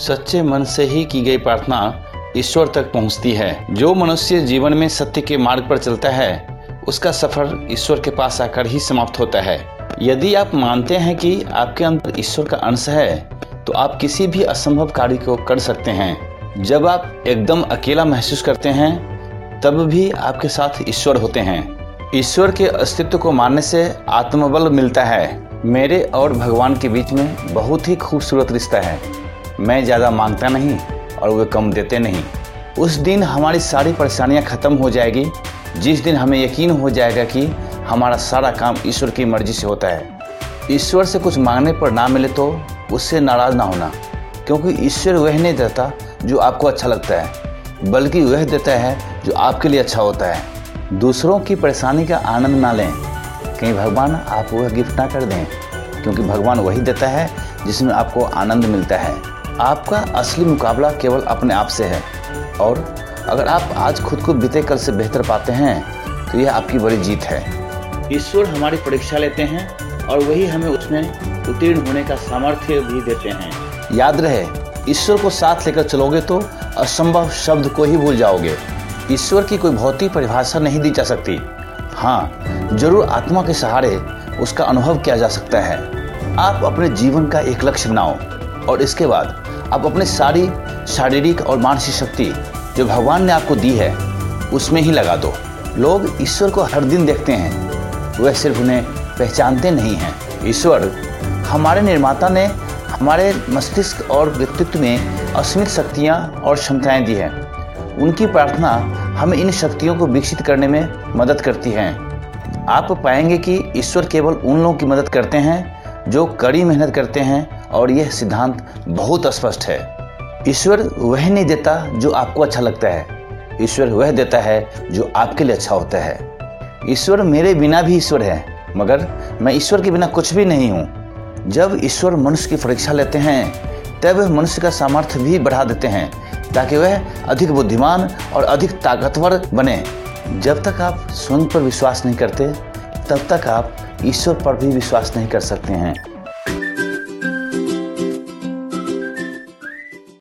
सच्चे मन से ही की गई प्रार्थना ईश्वर तक पहुँचती है। जो मनुष्य जीवन में सत्य के मार्ग पर चलता है, उसका सफ़र ईश्वर के पास आकर ही समाप्त होता है। यदि आप मानते हैं कि आपके अंदर ईश्वर का अंश है तो आप किसी भी असंभव कार्य को कर सकते हैं। जब आप एकदम अकेला महसूस करते हैं, तब भी आपके साथ ईश्वर होते हैं। ईश्वर के अस्तित्व को मानने से आत्मबल मिलता है। मेरे और भगवान के बीच में बहुत ही खूबसूरत रिश्ता है। मैं ज़्यादा माँगता नहीं और वे कम देते नहीं। उस दिन हमारी सारी परेशानियाँ खत्म हो जाएगी, जिस दिन हमें यकीन हो जाएगा कि हमारा सारा काम ईश्वर की मर्ज़ी से होता है। ईश्वर से कुछ मांगने पर ना मिले तो उससे नाराज़ ना होना, क्योंकि ईश्वर वह नहीं देता जो आपको अच्छा लगता है, बल्कि वह देता है जो आपके लिए अच्छा होता है। दूसरों की परेशानी का आनंद ना लें। कहीं भगवान आप वह गिफ्ट ना कर दें, क्योंकि भगवान वही देता है जिसमें आपको आनंद मिलता है। आपका असली मुकाबला केवल अपने आप से है। और अगर आप आज खुद को बीते कल से बेहतर पाते हैं तो यह आपकी बड़ी जीत है। ईश्वर हमारी परीक्षा लेते हैं और वही हमें उसमें उत्तीर्ण होने का सामर्थ्य भी देते हैं। याद रहे ईश्वर को साथ लेकर चलोगे तो असंभव शब्द को ही भूल जाओगे। ईश्वर की कोई भौतिक परिभाषा नहीं दी जा सकती। हाँ ज़रूर आत्मा के सहारे उसका अनुभव किया जा सकता है। आप अपने जीवन का एक लक्ष्य बनाओ और इसके बाद आप अपने सारी शारीरिक और मानसिक शक्ति जो भगवान ने आपको दी है, उसमें ही लगा दो। लोग ईश्वर को हर दिन देखते हैं। वह सिर्फ़ उन्हें पहचानते नहीं हैं। ईश्वर हमारे निर्माता ने हमारे मस्तिष्क और व्यक्तित्व में असीमित शक्तियाँ और क्षमताएँ दी हैं। उनकी प्रार्थना हमें इन शक्तियों को विकसित करने में मदद करती है। आप पाएँगे कि ईश्वर केवल उन लोगों की मदद करते हैं, जो कड़ी मेहनत करते हैं और यह सिद्धांत बहुत स्पष्ट है। ईश्वर वह नहीं देता जो आपको अच्छा लगता है। ईश्वर वह देता है जो आपके लिए अच्छा होता है। ईश्वर मेरे बिना भी ईश्वर है, मगर मैं ईश्वर के बिना कुछ भी नहीं हूँ। जब ईश्वर मनुष्य की परीक्षा लेते हैं, तब मनुष्य का सामर्थ्य भी बढ़ा देते हैं, ताकि वह अधिक बुद्धिमान और अधिक ताकतवर बने। जब तक आप स्वयं पर विश्वास नहीं करते, तब तक आप ईश्वर पर भी विश्वास नहीं कर सकते हैं।